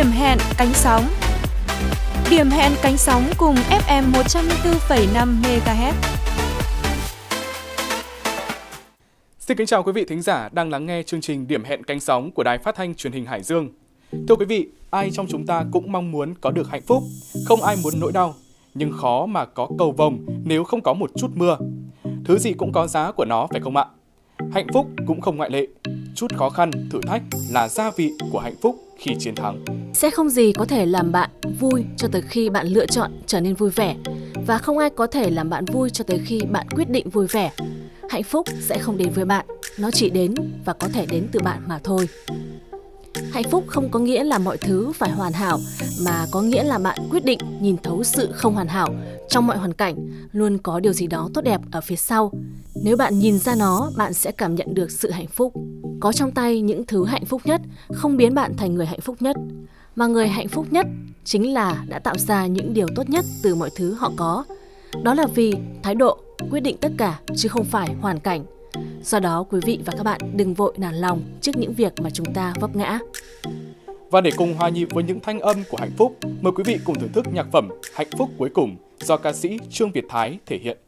Điểm hẹn cánh sóng Điểm hẹn cánh sóng cùng FM 104,5 MHz. Xin kính chào quý vị thính giả đang lắng nghe chương trình Điểm hẹn cánh sóng của Đài Phát thanh Truyền hình Hải Dương. Thưa quý vị, ai trong chúng ta cũng mong muốn có được hạnh phúc, không ai muốn nỗi đau, nhưng khó mà có cầu vồng nếu không có một chút mưa. Thứ gì cũng có giá của nó phải không ạ? Hạnh phúc cũng không ngoại lệ. Chút khó khăn, thử thách là gia vị của hạnh phúc khi chiến thắng. Sẽ không gì có thể làm bạn vui cho tới khi bạn lựa chọn trở nên vui vẻ và không ai có thể làm bạn vui cho tới khi bạn quyết định vui vẻ. Hạnh phúc sẽ không đến với bạn, nó chỉ đến và có thể đến từ bạn mà thôi. Hạnh phúc không có nghĩa là mọi thứ phải hoàn hảo mà có nghĩa là bạn quyết định nhìn thấu sự không hoàn hảo trong mọi hoàn cảnh, luôn có điều gì đó tốt đẹp ở phía sau. Nếu bạn nhìn ra nó, bạn sẽ cảm nhận được sự hạnh phúc. Có trong tay những thứ hạnh phúc nhất không biến bạn thành người hạnh phúc nhất, mà người hạnh phúc nhất chính là đã tạo ra những điều tốt nhất từ mọi thứ họ có. Đó là vì thái độ quyết định tất cả chứ không phải hoàn cảnh. Do đó quý vị và các bạn đừng vội nản lòng trước những việc mà chúng ta vấp ngã. Và để cùng hòa nhịp với những thanh âm của hạnh phúc, mời quý vị cùng thưởng thức nhạc phẩm Hạnh phúc cuối cùng do ca sĩ Trương Việt Thái thể hiện.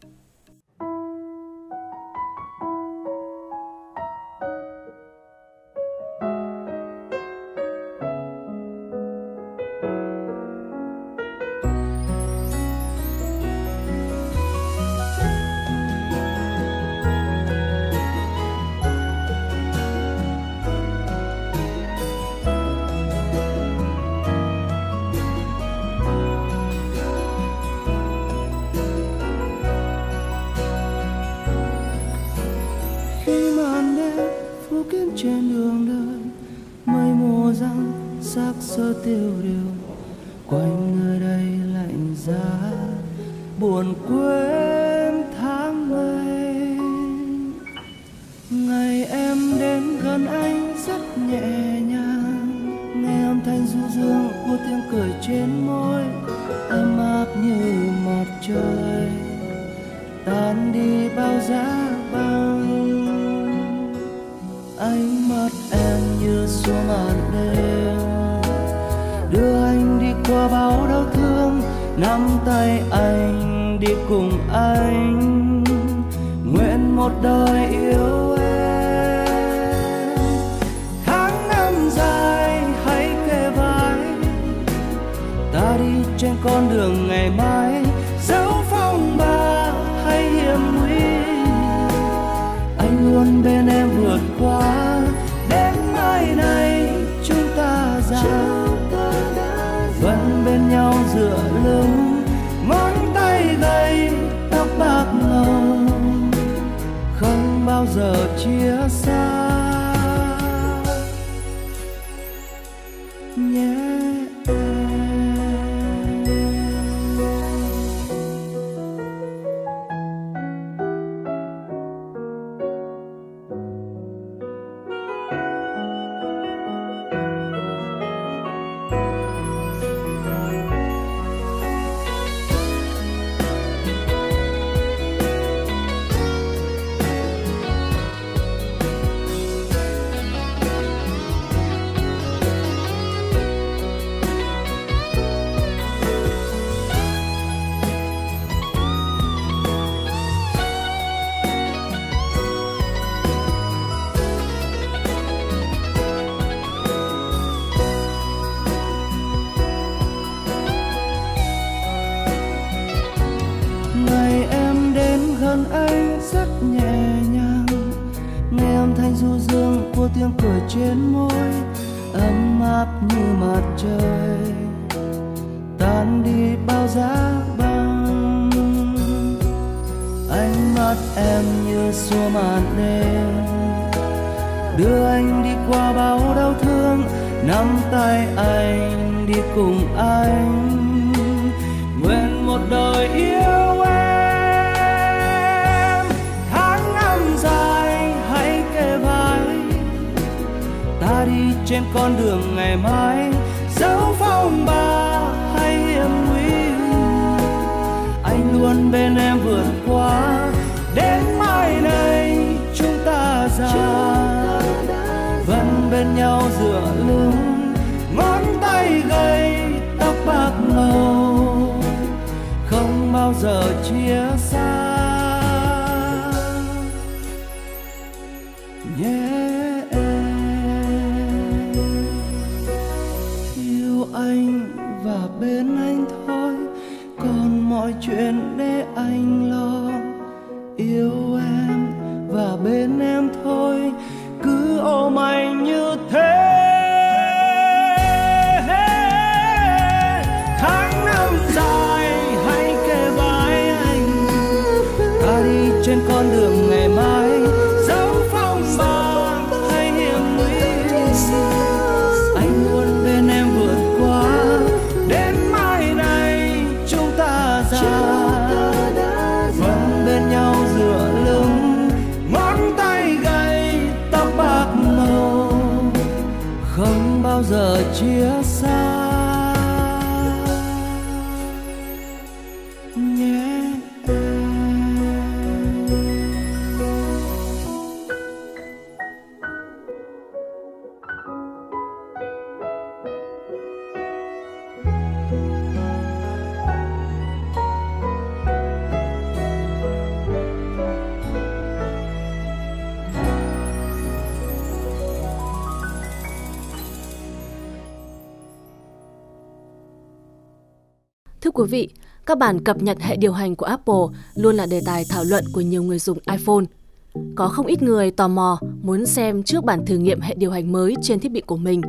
trên đường đời, mây mùa răng sắc sơ tiêu điều, quanh nơi đây lạnh giá, buồn quá con đường ngày mai, dẫu phong ba hay hiểm nguy. Anh luôn bên em vượt qua đến mai này chúng ta già vẫn bên nhau dựa lưng, ngón tay gầy tóc bạc màu không bao giờ chia xa trên con đường ngày mai. Dẫu phong ba hay hiểm nguy anh luôn bên em vượt qua. Đến mai này chúng ta già vẫn bên nhau dựa lưng. Ngón tay gầy tóc bạc màu. Không bao giờ chia trên con đường Thưa quý vị, các bản cập nhật hệ điều hành của Apple luôn là đề tài thảo luận của nhiều người dùng iPhone. Có không ít người tò mò muốn xem trước bản thử nghiệm hệ điều hành mới trên thiết bị của mình.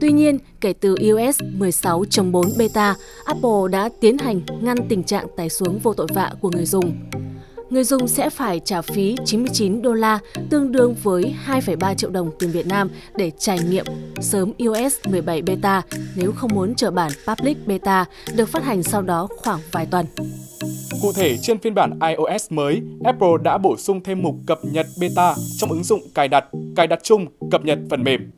Tuy nhiên, kể từ iOS 16.4 beta, Apple đã tiến hành ngăn tình trạng tải xuống vô tội vạ của người dùng. Người dùng sẽ phải trả phí 99 đô la, tương đương với 2,3 triệu đồng tiền Việt Nam để trải nghiệm sớm iOS 17 beta nếu không muốn chờ bản Public beta được phát hành sau đó khoảng vài tuần. Cụ thể, trên phiên bản iOS mới, Apple đã bổ sung thêm mục cập nhật beta trong ứng dụng cài đặt, cài đặt chung, cập nhật phần mềm.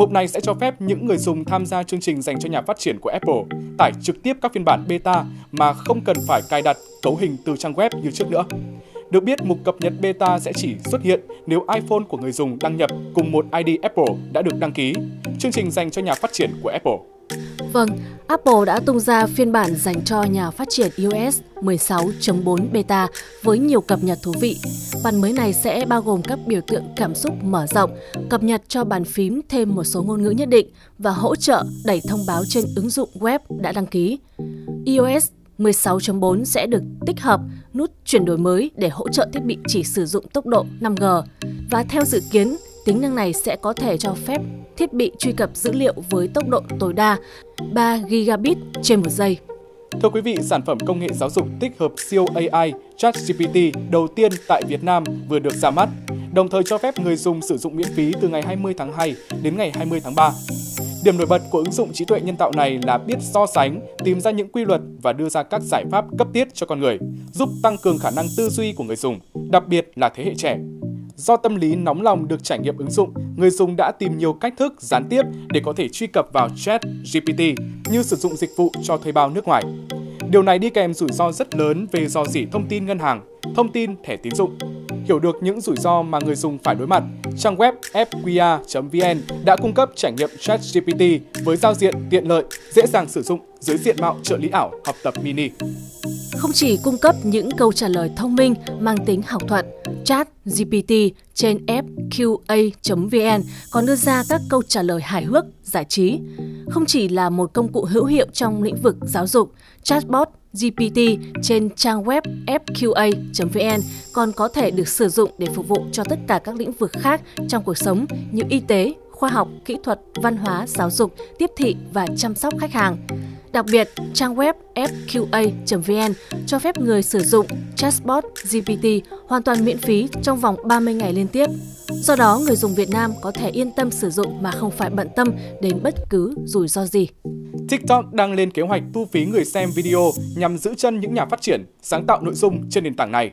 Mục này sẽ cho phép những người dùng tham gia chương trình dành cho nhà phát triển của Apple tải trực tiếp các phiên bản beta mà không cần phải cài đặt cấu hình từ trang web như trước nữa. Được biết, mục cập nhật beta sẽ chỉ xuất hiện nếu iPhone của người dùng đăng nhập cùng một ID Apple đã được đăng ký, chương trình dành cho nhà phát triển của Apple. Vâng, Apple đã tung ra phiên bản dành cho nhà phát triển iOS 16.4 beta với nhiều cập nhật thú vị. Bản mới này sẽ bao gồm các biểu tượng cảm xúc mở rộng, cập nhật cho bàn phím thêm một số ngôn ngữ nhất định và hỗ trợ đẩy thông báo trên ứng dụng web đã đăng ký. iOS 16.4 sẽ được tích hợp nút chuyển đổi mới để hỗ trợ thiết bị chỉ sử dụng tốc độ 5G. Và theo dự kiến, tính năng này sẽ có thể cho phép thiết bị truy cập dữ liệu với tốc độ tối đa 3 gigabit trên một giây. Thưa quý vị, sản phẩm công nghệ giáo dục tích hợp siêu AI ChatGPT đầu tiên tại Việt Nam vừa được ra mắt, đồng thời cho phép người dùng sử dụng miễn phí từ ngày 20 tháng 2 đến ngày 20 tháng 3. Điểm nổi bật của ứng dụng trí tuệ nhân tạo này là biết so sánh, tìm ra những quy luật và đưa ra các giải pháp cấp thiết cho con người, giúp tăng cường khả năng tư duy của người dùng, đặc biệt là thế hệ trẻ. Do tâm lý nóng lòng được trải nghiệm ứng dụng, người dùng đã tìm nhiều cách thức gián tiếp để có thể truy cập vào Chat GPT như sử dụng dịch vụ cho thuê bao nước ngoài. Điều này đi kèm rủi ro rất lớn về do dỉ thông tin ngân hàng, thông tin thẻ tín dụng. Hiểu được những rủi ro mà người dùng phải đối mặt, trang web fqa.vn đã cung cấp trải nghiệm ChatGPT với giao diện tiện lợi, dễ dàng sử dụng dưới diện mạo trợ lý ảo học tập mini. Không chỉ cung cấp những câu trả lời thông minh mang tính học thuật, Chat GPT trên fqa.vn còn đưa ra các câu trả lời hài hước, giải trí. Không chỉ là một công cụ hữu hiệu trong lĩnh vực giáo dục, chatbot GPT trên trang web fqa.vn còn có thể được sử dụng để phục vụ cho tất cả các lĩnh vực khác trong cuộc sống như y tế, khoa học, kỹ thuật, văn hóa, giáo dục, tiếp thị và chăm sóc khách hàng. Đặc biệt, trang web fqa.vn cho phép người sử dụng chatbot GPT hoàn toàn miễn phí trong vòng 30 ngày liên tiếp. Do đó, người dùng Việt Nam có thể yên tâm sử dụng mà không phải bận tâm đến bất cứ rủi ro gì. TikTok đang lên kế hoạch thu phí người xem video nhằm giữ chân những nhà phát triển, sáng tạo nội dung trên nền tảng này.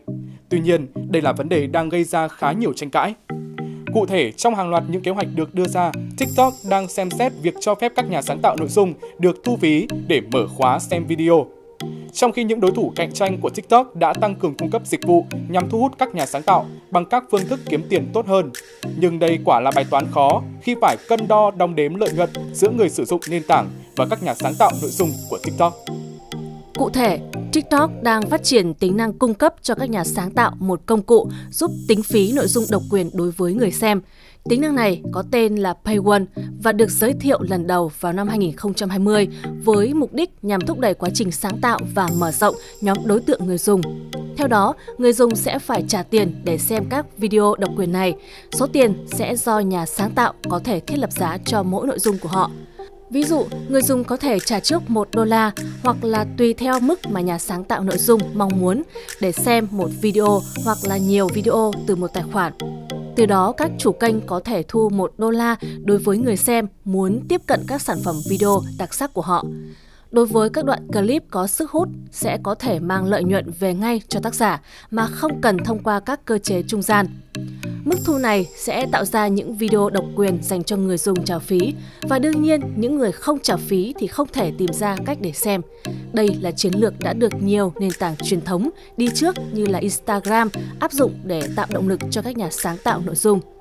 Tuy nhiên, đây là vấn đề đang gây ra khá nhiều tranh cãi. Cụ thể, trong hàng loạt những kế hoạch được đưa ra, TikTok đang xem xét việc cho phép các nhà sáng tạo nội dung được thu phí để mở khóa xem video. Trong khi những đối thủ cạnh tranh của TikTok đã tăng cường cung cấp dịch vụ nhằm thu hút các nhà sáng tạo bằng các phương thức kiếm tiền tốt hơn. Nhưng đây quả là bài toán khó khi phải cân đo đong đếm lợi nhuận giữa người sử dụng nền tảng và các nhà sáng tạo nội dung của TikTok. Cụ thể, TikTok đang phát triển tính năng cung cấp cho các nhà sáng tạo một công cụ giúp tính phí nội dung độc quyền đối với người xem. Tính năng này có tên là PayOne và được giới thiệu lần đầu vào năm 2020 với mục đích nhằm thúc đẩy quá trình sáng tạo và mở rộng nhóm đối tượng người dùng. Theo đó, người dùng sẽ phải trả tiền để xem các video độc quyền này. Số tiền sẽ do nhà sáng tạo có thể thiết lập giá cho mỗi nội dung của họ. Ví dụ, người dùng có thể trả trước 1 đô la hoặc là tùy theo mức mà nhà sáng tạo nội dung mong muốn để xem một video hoặc là nhiều video từ một tài khoản. Từ đó, các chủ kênh có thể thu 1 đô la đối với người xem muốn tiếp cận các sản phẩm video đặc sắc của họ. Đối với các đoạn clip có sức hút, sẽ có thể mang lợi nhuận về ngay cho tác giả mà không cần thông qua các cơ chế trung gian. Mức thu này sẽ tạo ra những video độc quyền dành cho người dùng trả phí và đương nhiên, những người không trả phí thì không thể tìm ra cách để xem. Đây là chiến lược đã được nhiều nền tảng truyền thống đi trước như là Instagram áp dụng để tạo động lực cho các nhà sáng tạo nội dung.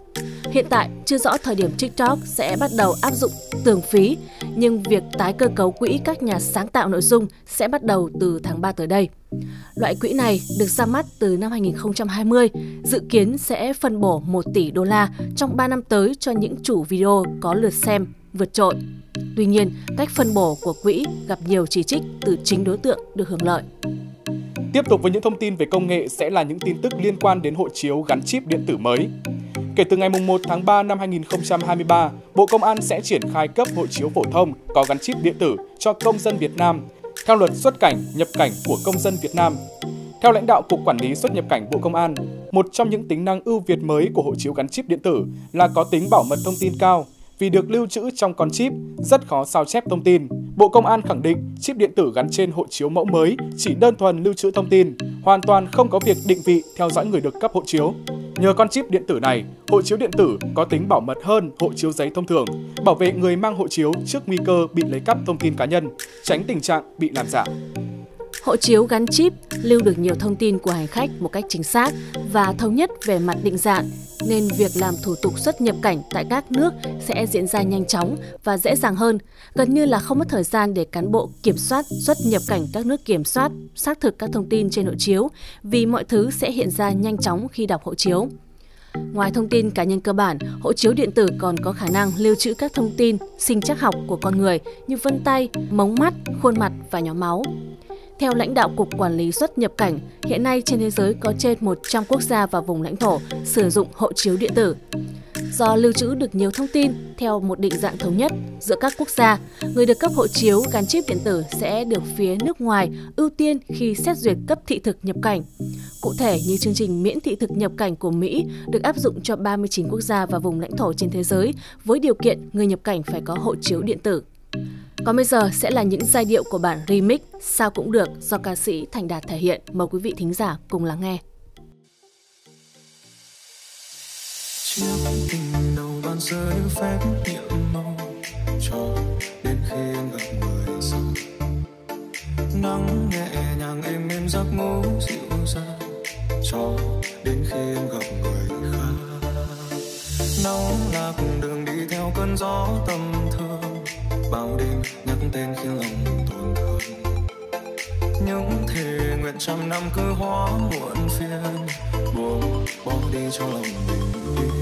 Hiện tại chưa rõ thời điểm TikTok sẽ bắt đầu áp dụng tường phí, nhưng việc tái cơ cấu quỹ các nhà sáng tạo nội dung sẽ bắt đầu từ tháng 3 tới đây. Loại quỹ này được ra mắt từ năm 2020, dự kiến sẽ phân bổ 1 tỷ đô la trong 3 năm tới cho những chủ video có lượt xem vượt trội. Tuy nhiên, cách phân bổ của quỹ gặp nhiều chỉ trích từ chính đối tượng được hưởng lợi. Tiếp tục với những thông tin về công nghệ sẽ là những tin tức liên quan đến hộ chiếu gắn chip điện tử mới. Kể từ ngày 1 tháng 3 năm 2023, Bộ Công an sẽ triển khai cấp hộ chiếu phổ thông có gắn chip điện tử cho công dân Việt Nam theo luật xuất cảnh, nhập cảnh của công dân Việt Nam. Theo lãnh đạo Cục Quản lý xuất nhập cảnh Bộ Công an, một trong những tính năng ưu việt mới của hộ chiếu gắn chip điện tử là có tính bảo mật thông tin cao, vì được lưu trữ trong con chip, rất khó sao chép thông tin. Bộ Công an khẳng định chip điện tử gắn trên hộ chiếu mẫu mới chỉ đơn thuần lưu trữ thông tin, hoàn toàn không có việc định vị theo dõi người được cấp hộ chiếu. Nhờ con chip điện tử này, hộ chiếu điện tử có tính bảo mật hơn hộ chiếu giấy thông thường, bảo vệ người mang hộ chiếu trước nguy cơ bị lấy cắp thông tin cá nhân, tránh tình trạng bị làm giả. Hộ chiếu gắn chip lưu được nhiều thông tin của hành khách một cách chính xác và thống nhất về mặt định dạng, nên việc làm thủ tục xuất nhập cảnh tại các nước sẽ diễn ra nhanh chóng và dễ dàng hơn, gần như là không mất thời gian để cán bộ kiểm soát xuất nhập cảnh các nước kiểm soát, xác thực các thông tin trên hộ chiếu, vì mọi thứ sẽ hiện ra nhanh chóng khi đọc hộ chiếu. Ngoài thông tin cá nhân cơ bản, hộ chiếu điện tử còn có khả năng lưu trữ các thông tin sinh chắc học của con người như vân tay, mống mắt, khuôn mặt và nhóm máu. Theo lãnh đạo Cục Quản lý xuất nhập cảnh, hiện nay trên thế giới có trên 100 quốc gia và vùng lãnh thổ sử dụng hộ chiếu điện tử. Do lưu trữ được nhiều thông tin theo một định dạng thống nhất giữa các quốc gia, người được cấp hộ chiếu gắn chip điện tử sẽ được phía nước ngoài ưu tiên khi xét duyệt cấp thị thực nhập cảnh. Cụ thể như chương trình miễn thị thực nhập cảnh của Mỹ được áp dụng cho 39 quốc gia và vùng lãnh thổ trên thế giới với điều kiện người nhập cảnh phải có hộ chiếu điện tử. Còn bây giờ sẽ là những giai điệu của bản remix Sao cũng được do ca sĩ Thành Đạt thể hiện. Mời quý vị thính giả cùng lắng nghe. Trước tình đầu ban rơi phép nhiệm mong cho đến khi anh gặp người sau nắng nhẹ nhàng êm êm giấc ngủ dịu dàng, cho đến khi em gặp người khác nóng là cùng đường đi theo cơn gió tầm thường bao đêm, nhắc tên khi lòng tổn thương. Những thề nguyện trăm năm cứ hóa muộn phiền, buông bỏ đi trong lòng bình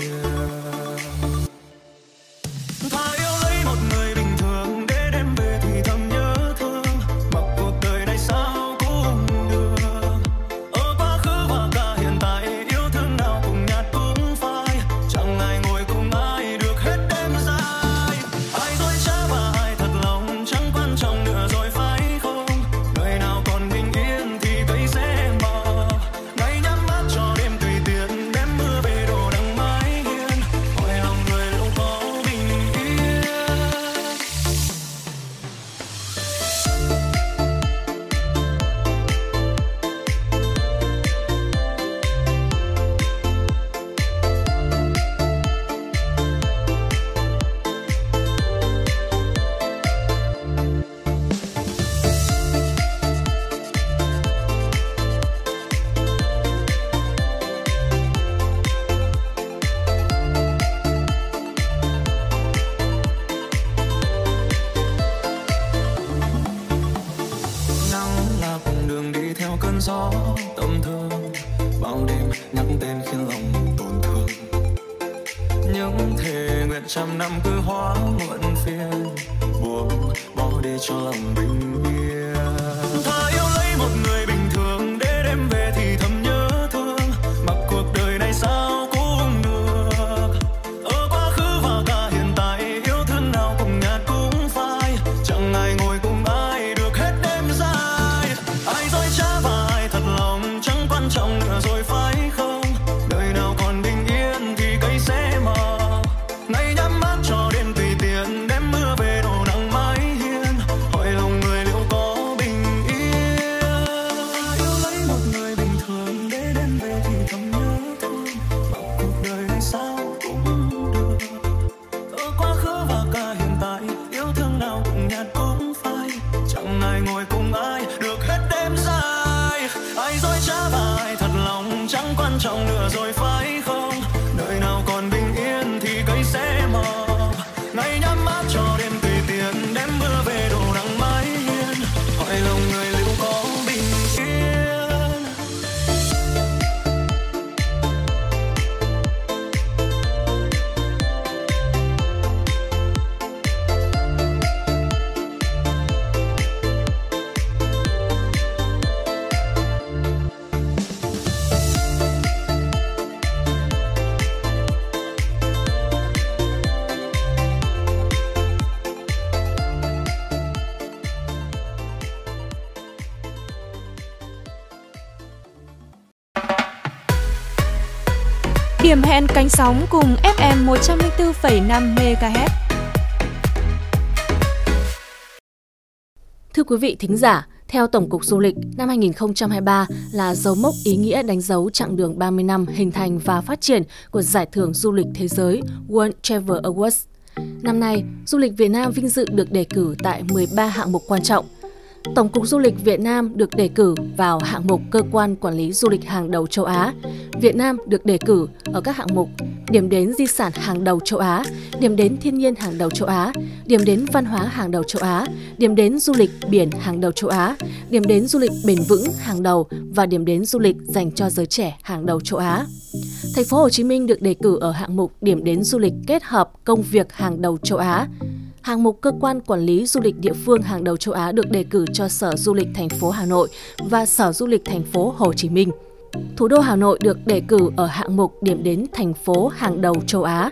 gió, tâm thương. Bao đêm nhắc tên khiến lòng tổn thương. Những thề nguyện trăm năm cứ hóa muộn phiền. Buông bỏ đi cho lòng bình Điểm hẹn cánh sóng cùng FM 104,5 MHz. Thưa quý vị thính giả, theo Tổng cục Du lịch, năm 2023 là dấu mốc ý nghĩa đánh dấu chặng đường 30 năm hình thành và phát triển của Giải thưởng Du lịch Thế giới World Travel Awards. Năm nay, du lịch Việt Nam vinh dự được đề cử tại 13 hạng mục quan trọng. Tổng cục Du lịch Việt Nam được đề cử vào hạng mục cơ quan quản lý du lịch hàng đầu châu Á. Việt Nam được đề cử ở các hạng mục điểm đến di sản hàng đầu châu Á, điểm đến thiên nhiên hàng đầu châu Á, điểm đến văn hóa hàng đầu châu Á, điểm đến du lịch biển hàng đầu châu Á, điểm đến du lịch bền vững hàng đầu và điểm đến du lịch dành cho giới trẻ hàng đầu châu Á. Thành phố Hồ Chí Minh được đề cử ở hạng mục điểm đến du lịch kết hợp công việc hàng đầu châu Á. Hạng mục cơ quan quản lý du lịch địa phương hàng đầu châu Á được đề cử cho Sở Du lịch thành phố Hà Nội và Sở Du lịch thành phố Hồ Chí Minh. Thủ đô Hà Nội được đề cử ở hạng mục điểm đến thành phố hàng đầu châu Á.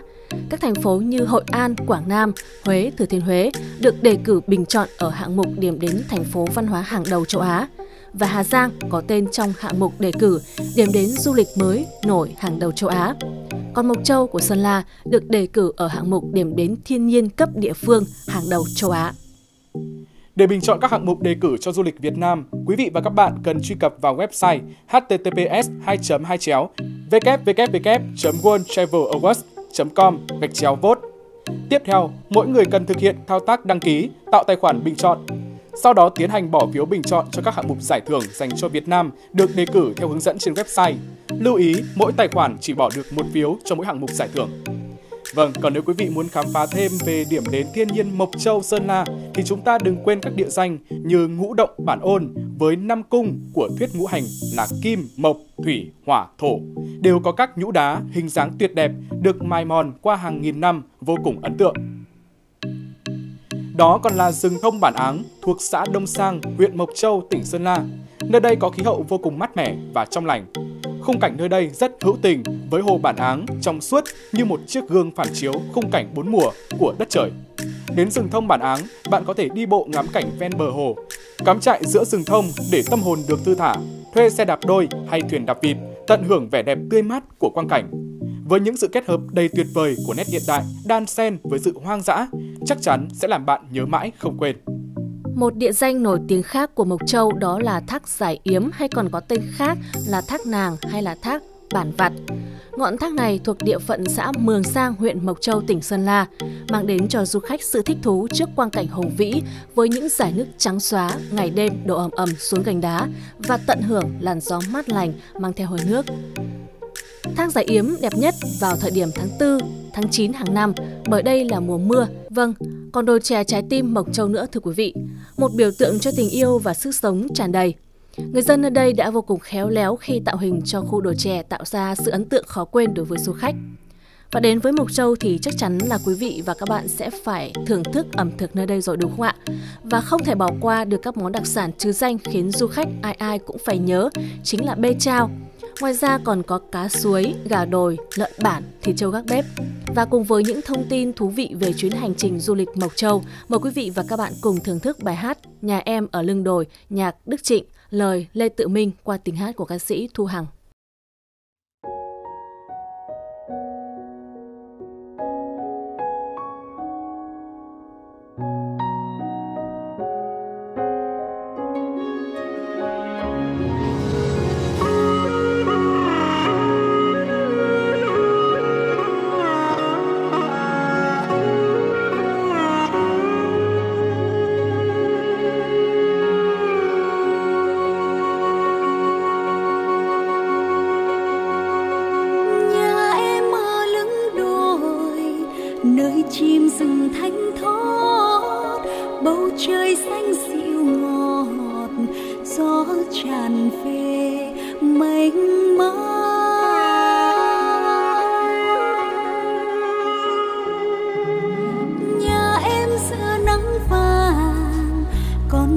Các thành phố như Hội An, Quảng Nam, Huế, Thừa Thiên Huế được đề cử bình chọn ở hạng mục điểm đến thành phố văn hóa hàng đầu châu Á. Và Hà Giang có tên trong hạng mục đề cử điểm đến du lịch mới nổi hàng đầu châu Á. Còn Mộc Châu của Sơn La được đề cử ở hạng mục điểm đến thiên nhiên cấp địa phương hàng đầu châu Á. Để bình chọn các hạng mục đề cử cho du lịch Việt Nam, quý vị và các bạn cần truy cập vào website https 2 2 chéo www.worldtravelawards.com gạch chéo vote. Tiếp theo, mỗi người cần thực hiện thao tác đăng ký, tạo tài khoản bình chọn. Sau đó tiến hành bỏ phiếu bình chọn cho các hạng mục giải thưởng dành cho Việt Nam được đề cử theo hướng dẫn trên website. Lưu ý, mỗi tài khoản chỉ bỏ được một phiếu cho mỗi hạng mục giải thưởng. Vâng, còn nếu quý vị muốn khám phá thêm về điểm đến thiên nhiên Mộc Châu, Sơn La thì chúng ta đừng quên các địa danh như Ngũ Động, Bản Ôn với năm cung của thuyết ngũ hành là Kim, Mộc, Thủy, Hỏa, Thổ đều có các nhũ đá hình dáng tuyệt đẹp được mài mòn qua hàng nghìn năm vô cùng ấn tượng. Đó còn là rừng thông bản áng thuộc xã Đông Sang, huyện Mộc Châu, tỉnh Sơn La. Nơi đây có khí hậu vô cùng mát mẻ và trong lành. Khung cảnh nơi đây rất hữu tình với hồ bản áng trong suốt như một chiếc gương phản chiếu khung cảnh bốn mùa của đất trời. Đến rừng thông bản áng, bạn có thể đi bộ ngắm cảnh ven bờ hồ, cắm trại giữa rừng thông để tâm hồn được thư thả, thuê xe đạp đôi hay thuyền đạp vịt, tận hưởng vẻ đẹp tươi mát của quang cảnh. Với những sự kết hợp đầy tuyệt vời của nét hiện đại đan xen với sự hoang dã, chắc chắn sẽ làm bạn nhớ mãi không quên. Một địa danh nổi tiếng khác của Mộc Châu đó là thác Giải Yếm hay còn có tên khác là thác Nàng hay là thác Bản Vặt. Ngọn thác này thuộc địa phận xã Mường Sang, huyện Mộc Châu, tỉnh Sơn La, mang đến cho du khách sự thích thú trước quang cảnh hùng vĩ với những dải nước trắng xóa, ngày đêm đổ ẩm ẩm xuống gành đá và tận hưởng làn gió mát lành mang theo hơi nước. Thác Giải Yếm đẹp nhất vào thời điểm tháng 4, tháng 9 hàng năm bởi đây là mùa mưa. Vâng, còn đồi chè trái tim Mộc Châu nữa thưa quý vị. Một biểu tượng cho tình yêu và sức sống tràn đầy. Người dân ở đây đã vô cùng khéo léo khi tạo hình cho khu đồ chè tạo ra sự ấn tượng khó quên đối với du khách. Và đến với Mộc Châu thì chắc chắn là quý vị và các bạn sẽ phải thưởng thức ẩm thực nơi đây rồi đúng không ạ? Và không thể bỏ qua được các món đặc sản trứ danh khiến du khách ai ai cũng phải nhớ chính là bê trao. Ngoài ra còn có cá suối, gà đồi, lợn bản, thịt trâu gác bếp. Và cùng với những thông tin thú vị về chuyến hành trình du lịch Mộc Châu, mời quý vị và các bạn cùng thưởng thức bài hát Nhà em ở lưng đồi, nhạc Đức Trịnh, lời Lê Tự Minh qua tiếng hát của ca sĩ Thu Hằng.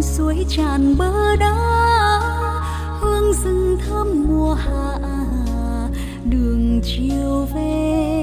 Suối tràn bờ đá hương rừng thơm mùa hạ đường chiều về.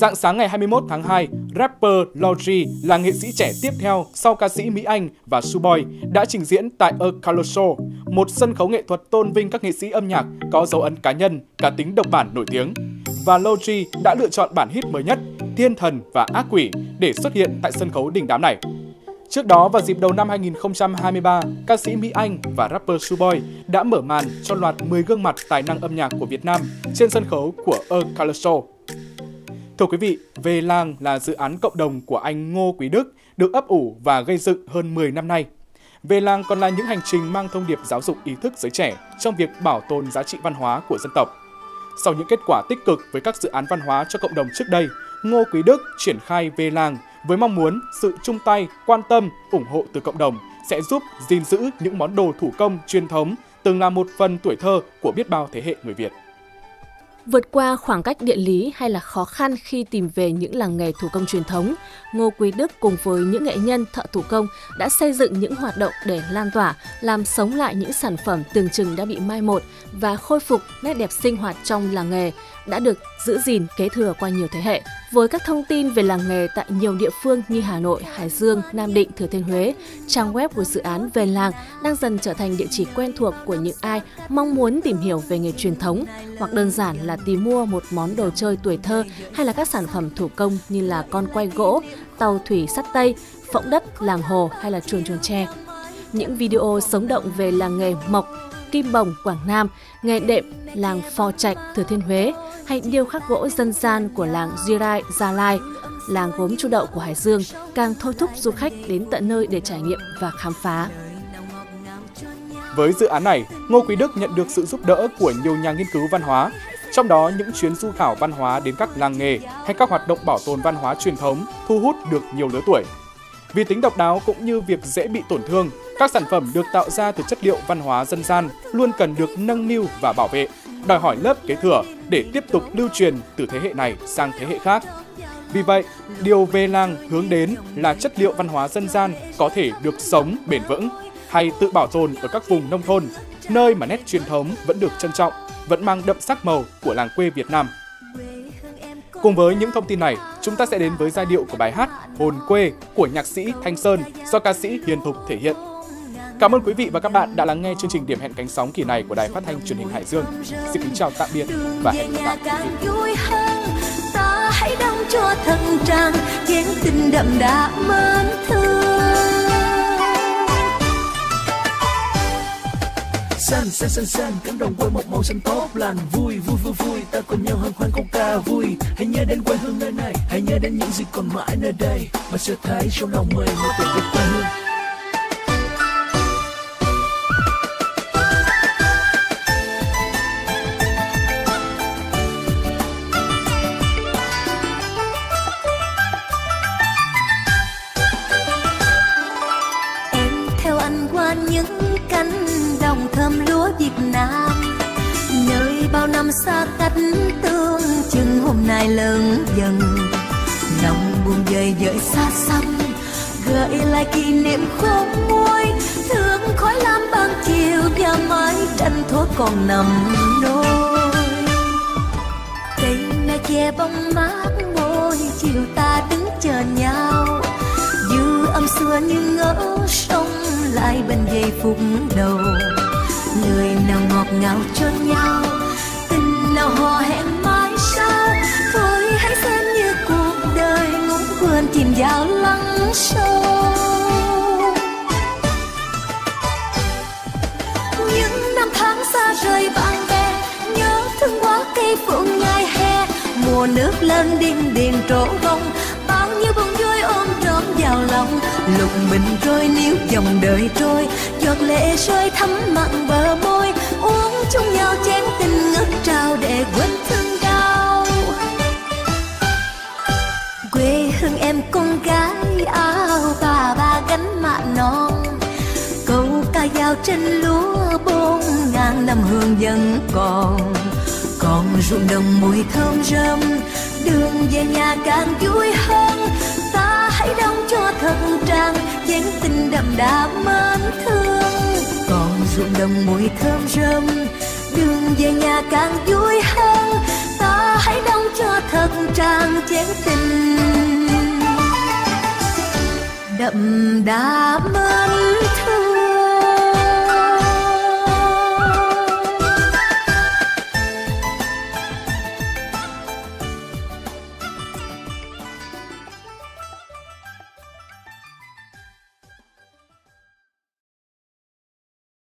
Dạng sáng ngày 21 tháng 2, rapper Logi là nghệ sĩ trẻ tiếp theo sau ca sĩ Mỹ Anh và Suboy đã trình diễn tại A Color Show, một sân khấu nghệ thuật tôn vinh các nghệ sĩ âm nhạc có dấu ấn cá nhân, cá tính độc bản nổi tiếng. Và Logi đã lựa chọn bản hit mới nhất, Thiên Thần và Ác Quỷ để xuất hiện tại sân khấu đỉnh đám này. Trước đó vào dịp đầu năm 2023, ca sĩ Mỹ Anh và rapper Suboy đã mở màn cho loạt 10 gương mặt tài năng âm nhạc của Việt Nam trên sân khấu của A Color Show. Thưa quý vị, Về làng là dự án cộng đồng của anh Ngô Quý Đức, được ấp ủ và gây dựng hơn 10 năm nay. Về làng còn là những hành trình mang thông điệp giáo dục ý thức giới trẻ trong việc bảo tồn giá trị văn hóa của dân tộc. Sau những kết quả tích cực với các dự án văn hóa cho cộng đồng trước đây, Ngô Quý Đức triển khai Về làng với mong muốn sự chung tay, quan tâm, ủng hộ từ cộng đồng sẽ giúp gìn giữ những món đồ thủ công truyền thống từng là một phần tuổi thơ của biết bao thế hệ người Việt. Vượt qua khoảng cách địa lý hay là khó khăn khi tìm về những làng nghề thủ công truyền thống, Ngô Quý Đức cùng với những nghệ nhân thợ thủ công đã xây dựng những hoạt động để lan tỏa, làm sống lại những sản phẩm tưởng chừng đã bị mai một và khôi phục nét đẹp sinh hoạt trong làng nghề đã được giữ gìn kế thừa qua nhiều thế hệ. Với các thông tin về làng nghề tại nhiều địa phương như Hà Nội, Hải Dương, Nam Định, Thừa Thiên Huế, trang web của dự án Về làng đang dần trở thành địa chỉ quen thuộc của những ai mong muốn tìm hiểu về nghề truyền thống hoặc đơn giản là tìm mua một món đồ chơi tuổi thơ hay là các sản phẩm thủ công như là con quay gỗ, tàu thủy sắt tây, phỗng đất, làng hồ hay là chuồn chuồn tre. Những video sống động về làng nghề mộc, Kim Bồng, Quảng Nam, nghề đệm, làng Phò Trạch, Thừa Thiên Huế hay điêu khắc gỗ dân gian của làng Jirai, Gia Lai, làng gốm chu đậu của Hải Dương càng thôi thúc du khách đến tận nơi để trải nghiệm và khám phá. Với dự án này, Ngô Quý Đức nhận được sự giúp đỡ của nhiều nhà nghiên cứu văn hóa, trong đó những chuyến du khảo văn hóa đến các làng nghề hay các hoạt động bảo tồn văn hóa truyền thống thu hút được nhiều lứa tuổi. Vì tính độc đáo cũng như việc dễ bị tổn thương, các sản phẩm được tạo ra từ chất liệu văn hóa dân gian luôn cần được nâng niu và bảo vệ, đòi hỏi lớp kế thừa để tiếp tục lưu truyền từ thế hệ này sang thế hệ khác. Vì vậy, điều về làng hướng đến là chất liệu văn hóa dân gian có thể được sống bền vững hay tự bảo tồn ở các vùng nông thôn, nơi mà nét truyền thống vẫn được trân trọng, vẫn mang đậm sắc màu của làng quê Việt Nam. Cùng với những thông tin này, chúng ta sẽ đến với giai điệu của bài hát Hồn quê của nhạc sĩ Thanh Sơn do ca sĩ Hiền Thục thể hiện. Cảm ơn quý vị và các bạn đã lắng nghe chương trình Điểm hẹn cánh sóng kỳ này của Đài Phát thanh Truyền hình Hải Dương. Xin kính chào tạm biệt và hẹn gặp lại quý vị. ta hãy đóng cho thân trang chén tình đậm đà mến thương xanh xanh xanh xanh. Cánh đồng quê một màu xanh tốt lành. Vui vui vui vui. Ta cùng nhau hân hoan câu ca vui. Hãy nhớ đến quê hương nơi này. Hãy nhớ đến những gì còn mãi nơi đây. Mà sẽ thấy trong lòng mình một tình yêu quê hương. Mắt tương chừng hôm nay lớn dần. Lòng buông dời dời xa xăm, gợi lại kỷ niệm khô môi thương khói lam ban chiều và mái tranh thua còn nằm nôi. Cây me che bóng mát môi, chiều ta đứng chờ nhau. Dư âm xưa như ngỡ sông lại bên giây phút đầu. Lời nào ngọt ngào cho nhau nào hò hẹn mãi sau thôi hãy xem như cuộc đời ngủ quên chìm vào lắng sâu. Những năm tháng xa rời bạn bè, nhớ thương quá cây phượng ngày hè. Mùa nước lên điên điền trổ bông bao nhiêu buồn vui ôm trọn vào lòng. Lục bình trôi níu dòng đời trôi, giọt lệ rơi thấm mặn bờ môi. Uống chung nhau tình ngất trao để quên thương đau. Quê hương em con gái áo bà ba gánh mạ non. Câu ca dao trên lúa bốn ngàn năm hương vẫn còn. Còn ruộng đồng mùi thơm rơm, đường về nhà càng vui hơn. Ta hãy đóng cho thật trang dáng tình đậm đà mến thương. Còn ruộng đồng mùi thơm rơm đường về nhà càng vui hơn. Ta hãy đóng cho thật tràn chén tình. Đậm đà mến